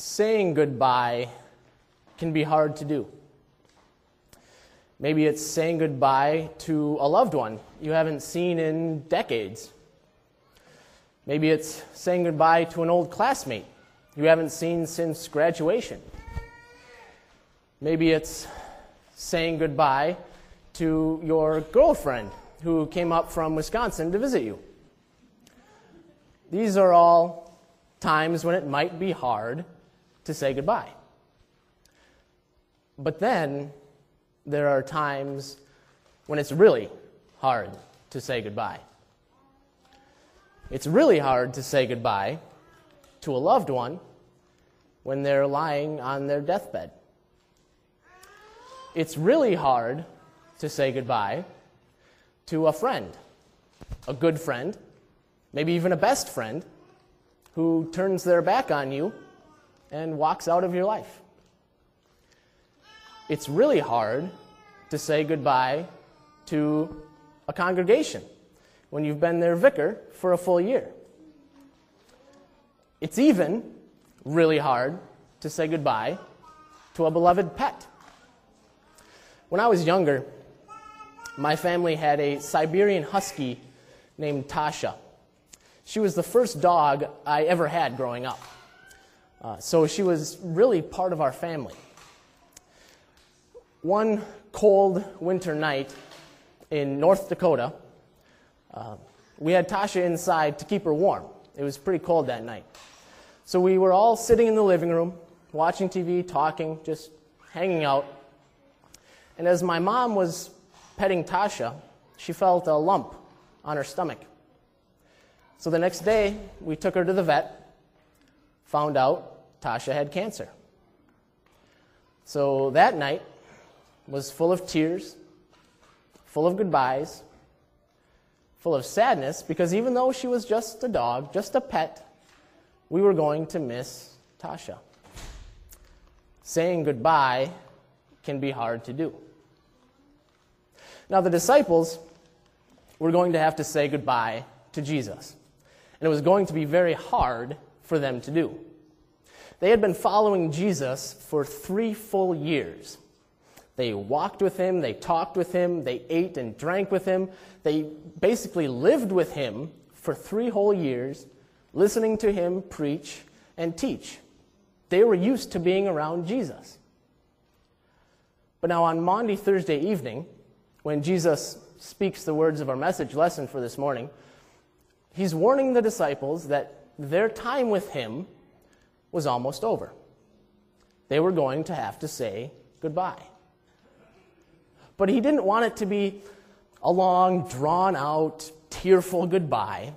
saying goodbye can be hard to do. Maybe it's saying goodbye to a loved one you haven't seen in decades. Maybe it's saying goodbye to an old classmate you haven't seen since graduation. Maybe it's saying goodbye to your girlfriend who came up from Wisconsin to visit you. These are all times when it might be hard to say goodbye. But then there are times when it's really hard to say goodbye. It's really hard to say goodbye to a loved one when they're lying on their deathbed. It's really hard to say goodbye to a friend, a good friend, maybe even a best friend, who turns their back on you and walks out of your life. It's really hard to say goodbye to a congregation when you've been their vicar for a full year. It's even really hard to say goodbye to a beloved pet. When I was younger, my family had a Siberian husky named Tasha. She was the first dog I ever had growing up. Uh, so she was really part of our family. One cold winter night in North Dakota, uh, we had Tasha inside to keep her warm. It was pretty cold that night. So we were all sitting in the living room, watching TV, talking, just hanging out. And as my mom was petting Tasha, she felt a lump on her stomach. So the next day, we took her to the vet, found out Tasha had cancer. So that night was full of tears, full of goodbyes, full of sadness, because even though she was just a dog, just a pet, we were going to miss Tasha. Saying goodbye can be hard to do. Now, the disciples were going to have to say goodbye to Jesus, and it was going to be very hard for them to do. They had been following Jesus for three full years. They walked with him, they talked with him, they ate and drank with him. They basically lived with him for three whole years, listening to him preach and teach. They were used to being around Jesus. But now on Maundy, Thursday evening, when Jesus speaks the words of our message lesson for this morning, he's warning the disciples that their time with him was almost over. They were going to have to say goodbye. But he didn't want it to be a long, drawn out, tearful goodbye.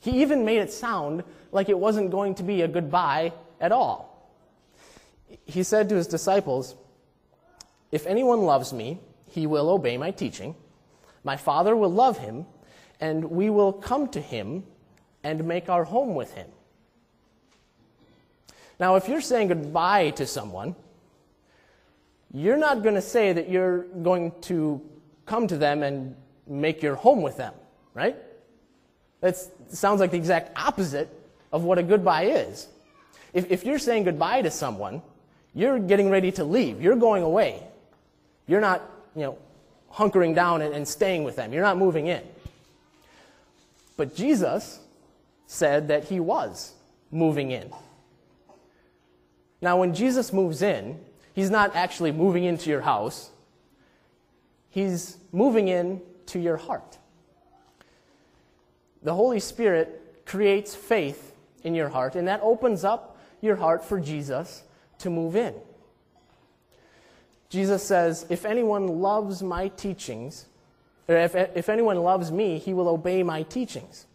He even made it sound like it wasn't going to be a goodbye at all. He said to his disciples, If anyone loves me, he will obey my teaching. My Father will love him, and we will come to him and make our home with him. Now, if you're saying goodbye to someone, you're not going to say that you're going to come to them and make your home with them, right? That sounds like the exact opposite of what a goodbye is. If, if you're saying goodbye to someone, you're getting ready to leave. You're going away. You're not you know, hunkering down and, and staying with them. You're not moving in. But Jesus said that he was moving in. Now, when Jesus moves in, he's not actually moving into your house, he's moving in to your heart. The Holy Spirit creates faith in your heart, and that opens up your heart for Jesus to move in. Jesus says, If anyone loves my teachings, or if, if anyone loves me, he will obey my teachings.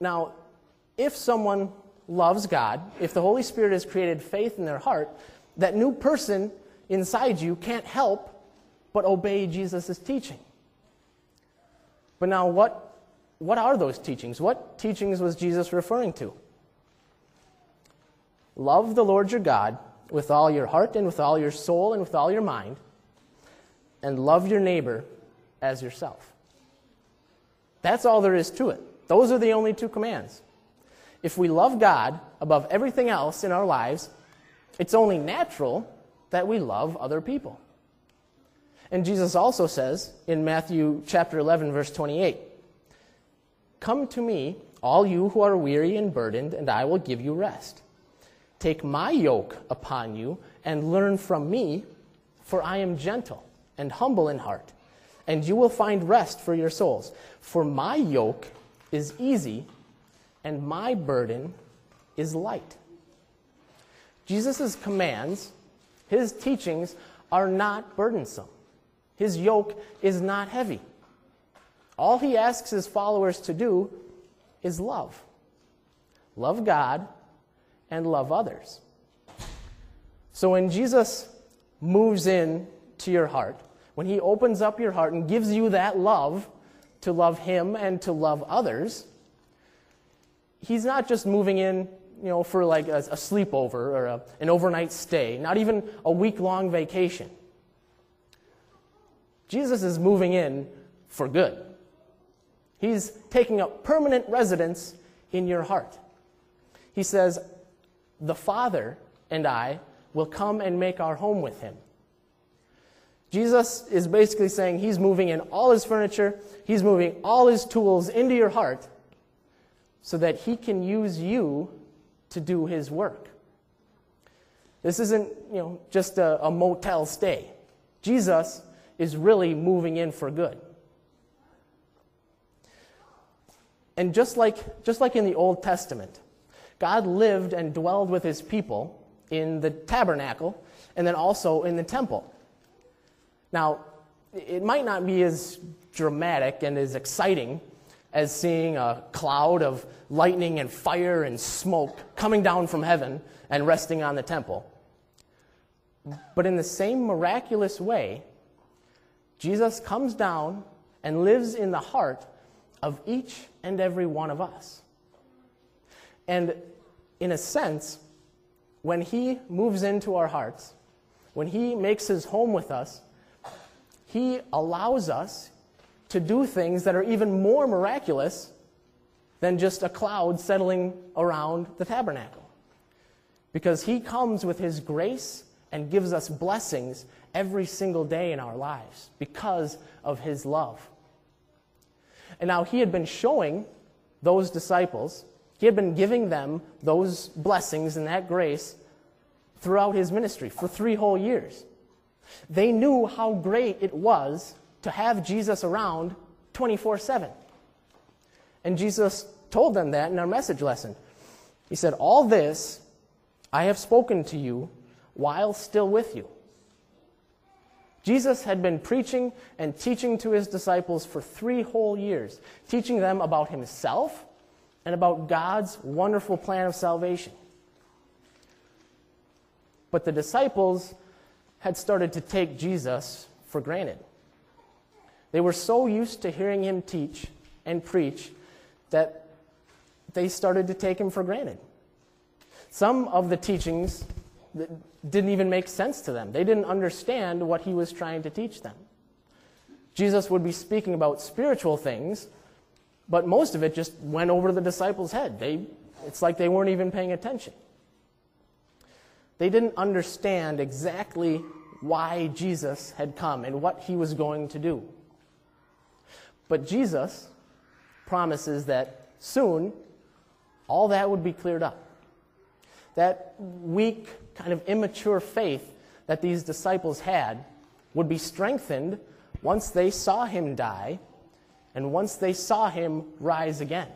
Now, if someone loves God, if the Holy Spirit has created faith in their heart, that new person inside you can't help but obey Jesus' teaching. But now, what, what are those teachings? What teachings was Jesus referring to? Love the Lord your God with all your heart and with all your soul and with all your mind, and love your neighbor as yourself. That's all there is to it. Those are the only two commands. if we love God above everything else in our lives, it's only natural that we love other people. And Jesus also says in Matthew chapter 11 verse 28, "Come to me, all you who are weary and burdened, and I will give you rest. Take my yoke upon you and learn from me, for I am gentle and humble in heart, and you will find rest for your souls. For my yoke is easy and my burden is light." Jesus' commands, his teachings, are not burdensome. His yoke is not heavy. All he asks his followers to do is love. Love God and love others. So when Jesus moves in to your heart, when he opens up your heart and gives you that love to love him and to love others, he's not just moving in you know, for like a, a sleepover or a, an overnight stay, not even a week long vacation. Jesus is moving in for good. He's taking up permanent residence in your heart. He says, The Father and I will come and make our home with him. Jesus is basically saying he's moving in all his furniture, he's moving all his tools into your heart so that he can use you to do his work. This isn't, you know, just a, a motel stay. Jesus is really moving in for good. And just like, just like in the Old Testament, God lived and dwelled with his people in the tabernacle and then also in the temple. Now, it might not be as dramatic and as exciting as seeing a cloud of lightning and fire and smoke coming down from heaven and resting on the temple. But in the same miraculous way, Jesus comes down and lives in the heart of each and every one of us. And in a sense, when he moves into our hearts, when he makes his home with us, he allows us, to do things that are even more miraculous than just a cloud settling around the tabernacle. Because he comes with his grace and gives us blessings every single day in our lives because of his love. And now he had been showing those disciples, he had been giving them those blessings and that grace throughout his ministry for three whole years. They knew how great it was to have Jesus around 24 7. And Jesus told them that in our message lesson. He said, All this I have spoken to you while still with you. Jesus had been preaching and teaching to his disciples for three whole years, teaching them about himself and about God's wonderful plan of salvation. But the disciples had started to take Jesus for granted. They were so used to hearing him teach and preach that they started to take him for granted. Some of the teachings didn't even make sense to them. They didn't understand what he was trying to teach them. Jesus would be speaking about spiritual things, but most of it just went over the disciples' head. They, it's like they weren't even paying attention. They didn't understand exactly why Jesus had come and what he was going to do. But Jesus promises that soon all that would be cleared up. That weak, kind of immature faith that these disciples had would be strengthened once they saw him die and once they saw him rise again.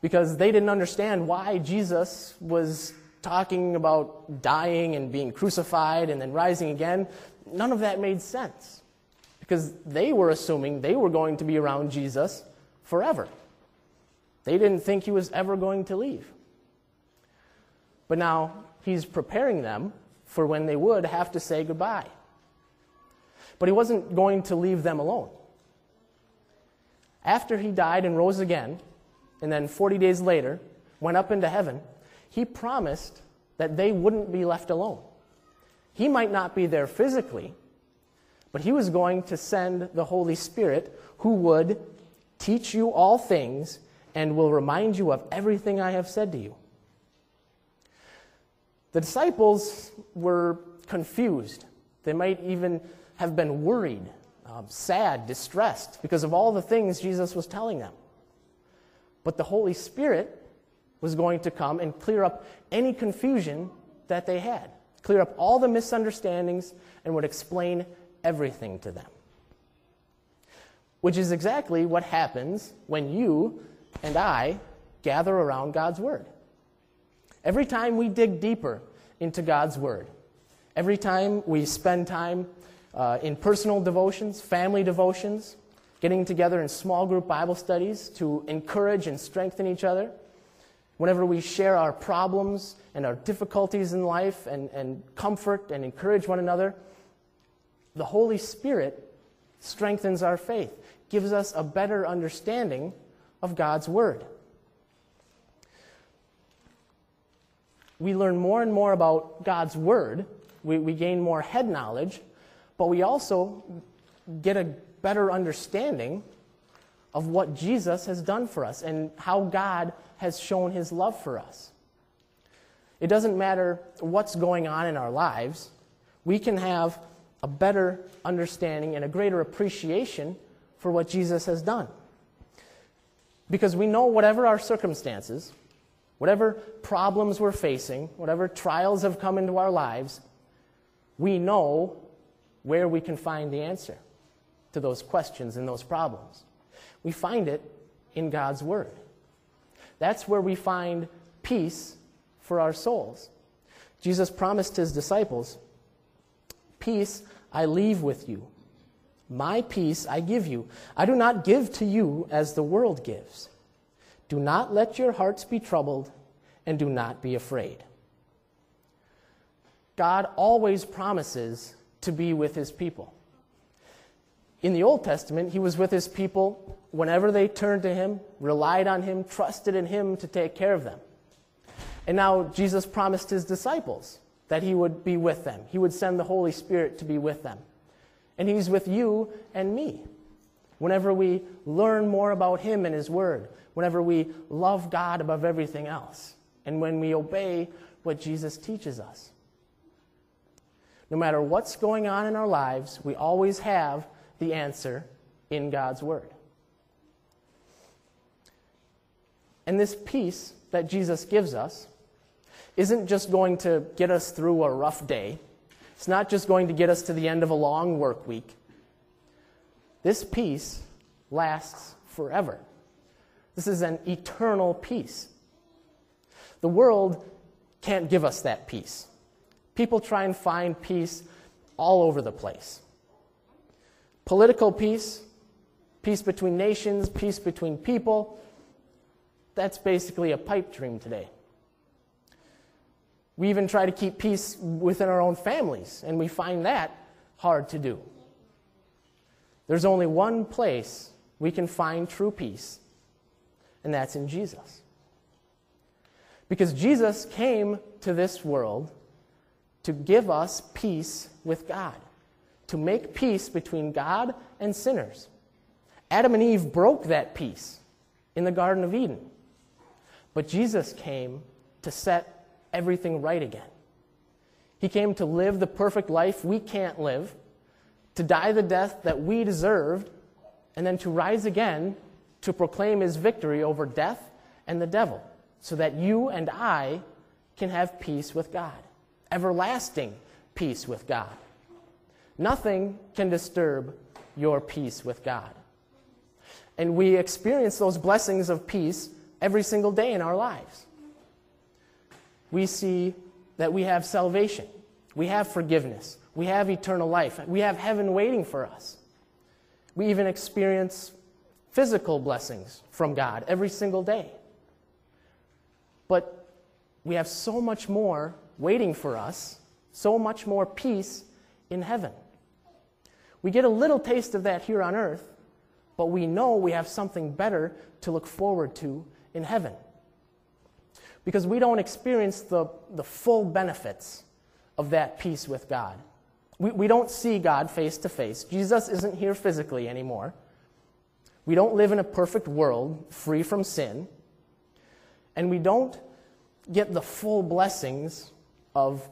Because they didn't understand why Jesus was talking about dying and being crucified and then rising again. None of that made sense because they were assuming they were going to be around Jesus forever. They didn't think he was ever going to leave. But now he's preparing them for when they would have to say goodbye. But he wasn't going to leave them alone. After he died and rose again, and then 40 days later went up into heaven, he promised that they wouldn't be left alone. He might not be there physically, but he was going to send the Holy Spirit who would teach you all things and will remind you of everything I have said to you. The disciples were confused. They might even have been worried, um, sad, distressed because of all the things Jesus was telling them. But the Holy Spirit was going to come and clear up any confusion that they had, clear up all the misunderstandings, and would explain everything to them. Which is exactly what happens when you and I gather around God's Word. Every time we dig deeper into God's Word, every time we spend time uh, in personal devotions, family devotions, getting together in small group Bible studies to encourage and strengthen each other, whenever we share our problems and our difficulties in life and, and comfort and encourage one another, the Holy Spirit strengthens our faith, gives us a better understanding of God's Word. We learn more and more about God's Word, we, we gain more head knowledge, but we also get a better understanding of what Jesus has done for us and how God has shown his love for us. It doesn't matter what's going on in our lives, we can have a better understanding and a greater appreciation for what Jesus has done. Because we know whatever our circumstances, whatever problems we're facing, whatever trials have come into our lives, we know where we can find the answer to those questions and those problems. We find it in God's Word. That's where we find peace for our souls. Jesus promised his disciples, Peace I leave with you. My peace I give you. I do not give to you as the world gives. Do not let your hearts be troubled, and do not be afraid. God always promises to be with his people. In the Old Testament, he was with his people whenever they turned to him, relied on him, trusted in him to take care of them. And now Jesus promised his disciples that he would be with them. He would send the Holy Spirit to be with them. And he's with you and me. Whenever we learn more about him and his word, whenever we love God above everything else, and when we obey what Jesus teaches us. No matter what's going on in our lives, we always have the answer in God's word. And this peace that Jesus gives us isn't just going to get us through a rough day. It's not just going to get us to the end of a long work week. This peace lasts forever. This is an eternal peace. The world can't give us that peace. People try and find peace all over the place. Political peace, peace between nations, peace between people, that's basically a pipe dream today. We even try to keep peace within our own families, and we find that hard to do. There's only one place we can find true peace, and that's in Jesus. Because Jesus came to this world to give us peace with God, to make peace between God and sinners. Adam and Eve broke that peace in the Garden of Eden. But Jesus came to set everything right again. He came to live the perfect life we can't live, to die the death that we deserved, and then to rise again to proclaim his victory over death and the devil, so that you and I can have peace with God, everlasting peace with God. Nothing can disturb your peace with God. And we experience those blessings of peace every single day in our lives. We see that we have salvation, we have forgiveness, we have eternal life, we have heaven waiting for us. We even experience physical blessings from God every single day. But we have so much more waiting for us, so much more peace in heaven. We get a little taste of that here on earth, but we know we have something better to look forward to in heaven. Because we don't experience the, the full benefits of that peace with God. We, we don't see God face to face. Jesus isn't here physically anymore. We don't live in a perfect world free from sin. And we don't get the full blessings of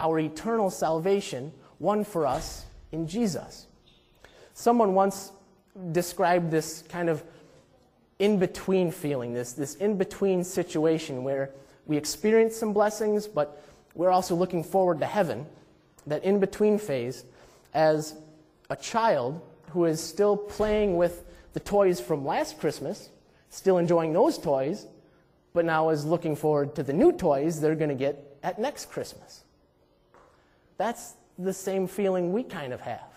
our eternal salvation won for us in Jesus. Someone once described this kind of in between feeling, this, this in between situation where we experience some blessings, but we're also looking forward to heaven, that in between phase, as a child who is still playing with the toys from last Christmas, still enjoying those toys, but now is looking forward to the new toys they're going to get at next Christmas. That's the same feeling we kind of have.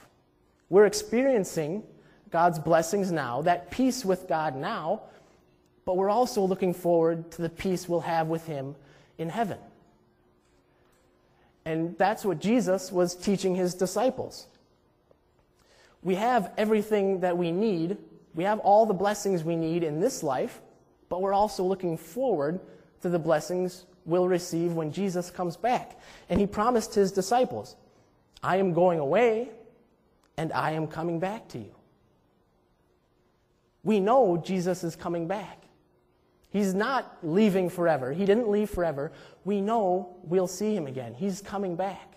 We're experiencing God's blessings now, that peace with God now, but we're also looking forward to the peace we'll have with Him in heaven. And that's what Jesus was teaching His disciples. We have everything that we need, we have all the blessings we need in this life, but we're also looking forward to the blessings we'll receive when Jesus comes back. And He promised His disciples, I am going away, and I am coming back to you. We know Jesus is coming back. He's not leaving forever. He didn't leave forever. We know we'll see him again. He's coming back.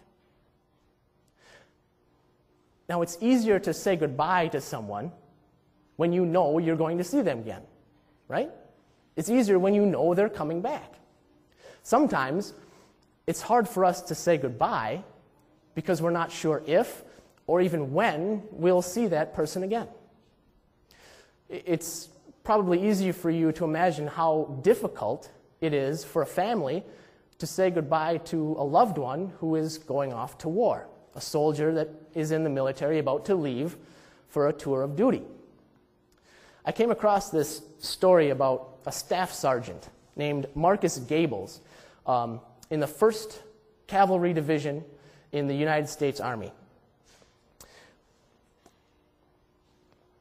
Now, it's easier to say goodbye to someone when you know you're going to see them again, right? It's easier when you know they're coming back. Sometimes it's hard for us to say goodbye because we're not sure if or even when we'll see that person again. It's probably easy for you to imagine how difficult it is for a family to say goodbye to a loved one who is going off to war, a soldier that is in the military about to leave for a tour of duty. I came across this story about a staff sergeant named Marcus Gables um, in the 1st Cavalry Division in the United States Army.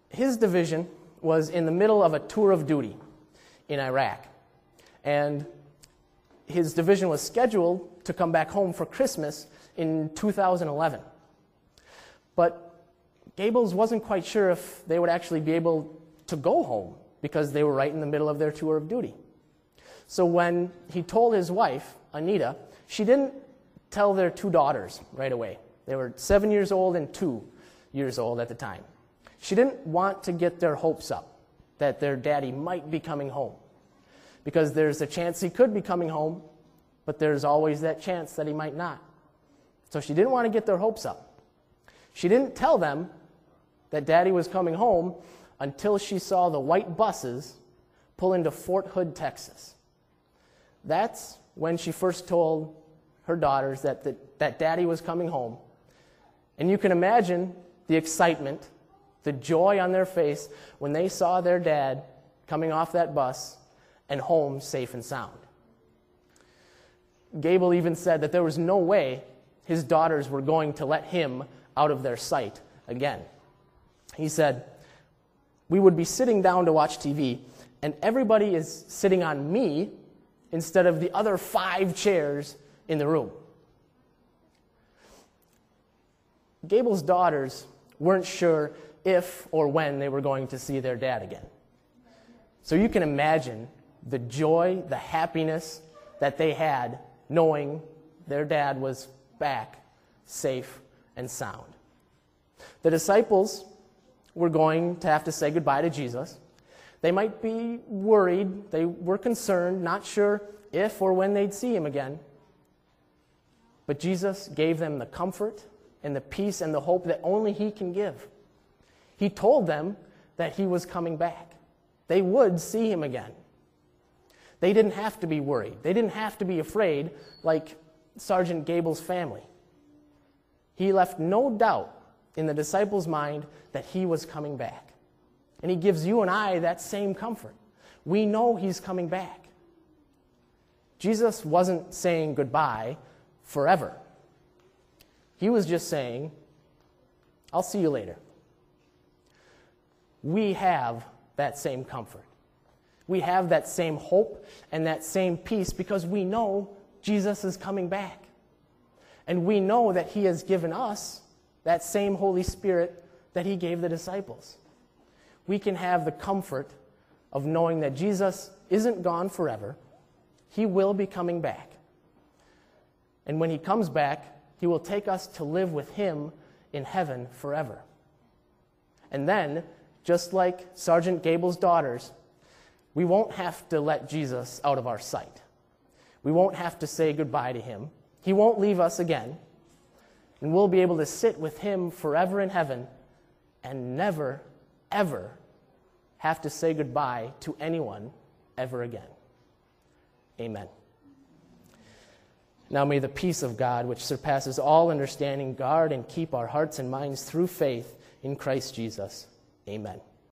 His division was in the middle of a tour of duty in Iraq. And his division was scheduled to come back home for Christmas in 2011. But Gables wasn't quite sure if they would actually be able to go home because they were right in the middle of their tour of duty. So when he told his wife, Anita, she didn't tell their two daughters right away. They were seven years old and two years old at the time. She didn't want to get their hopes up that their daddy might be coming home. Because there's a chance he could be coming home, but there's always that chance that he might not. So she didn't want to get their hopes up. She didn't tell them that daddy was coming home until she saw the white buses pull into Fort Hood, Texas. That's when she first told her daughters that, that, that daddy was coming home. And you can imagine the excitement the joy on their face when they saw their dad coming off that bus and home safe and sound. Gable even said that there was no way his daughters were going to let him out of their sight again. He said, We would be sitting down to watch TV, and everybody is sitting on me instead of the other five chairs in the room. Gable's daughters weren't sure if or when they were going to see their dad again. So you can imagine the joy, the happiness that they had knowing their dad was back, safe and sound. The disciples were going to have to say goodbye to Jesus. They might be worried, they were concerned, not sure if or when they'd see him again. But Jesus gave them the comfort and the peace and the hope that only he can give. He told them that he was coming back. They would see him again. They didn't have to be worried. They didn't have to be afraid like Sergeant Gable's family. He left no doubt in the disciples' mind that he was coming back. And he gives you and I that same comfort. We know he's coming back. Jesus wasn't saying goodbye forever. He was just saying, I'll see you later we have that same comfort. We have that same hope and that same peace because we know Jesus is coming back. And we know that He has given us that same Holy Spirit that He gave the disciples. we can have the comfort of knowing that Jesus isn't gone forever. He will be coming back. And when he comes back, he will take us to live with him in heaven forever. And then, just like Sergeant Gable's daughters, we won't have to let Jesus out of our sight. We won't have to say goodbye to him. He won't leave us again. And we'll be able to sit with him forever in heaven and never, ever have to say goodbye to anyone ever again. Amen. Now may the peace of God, which surpasses all understanding, guard and keep our hearts and minds through faith in Christ Jesus. Amen.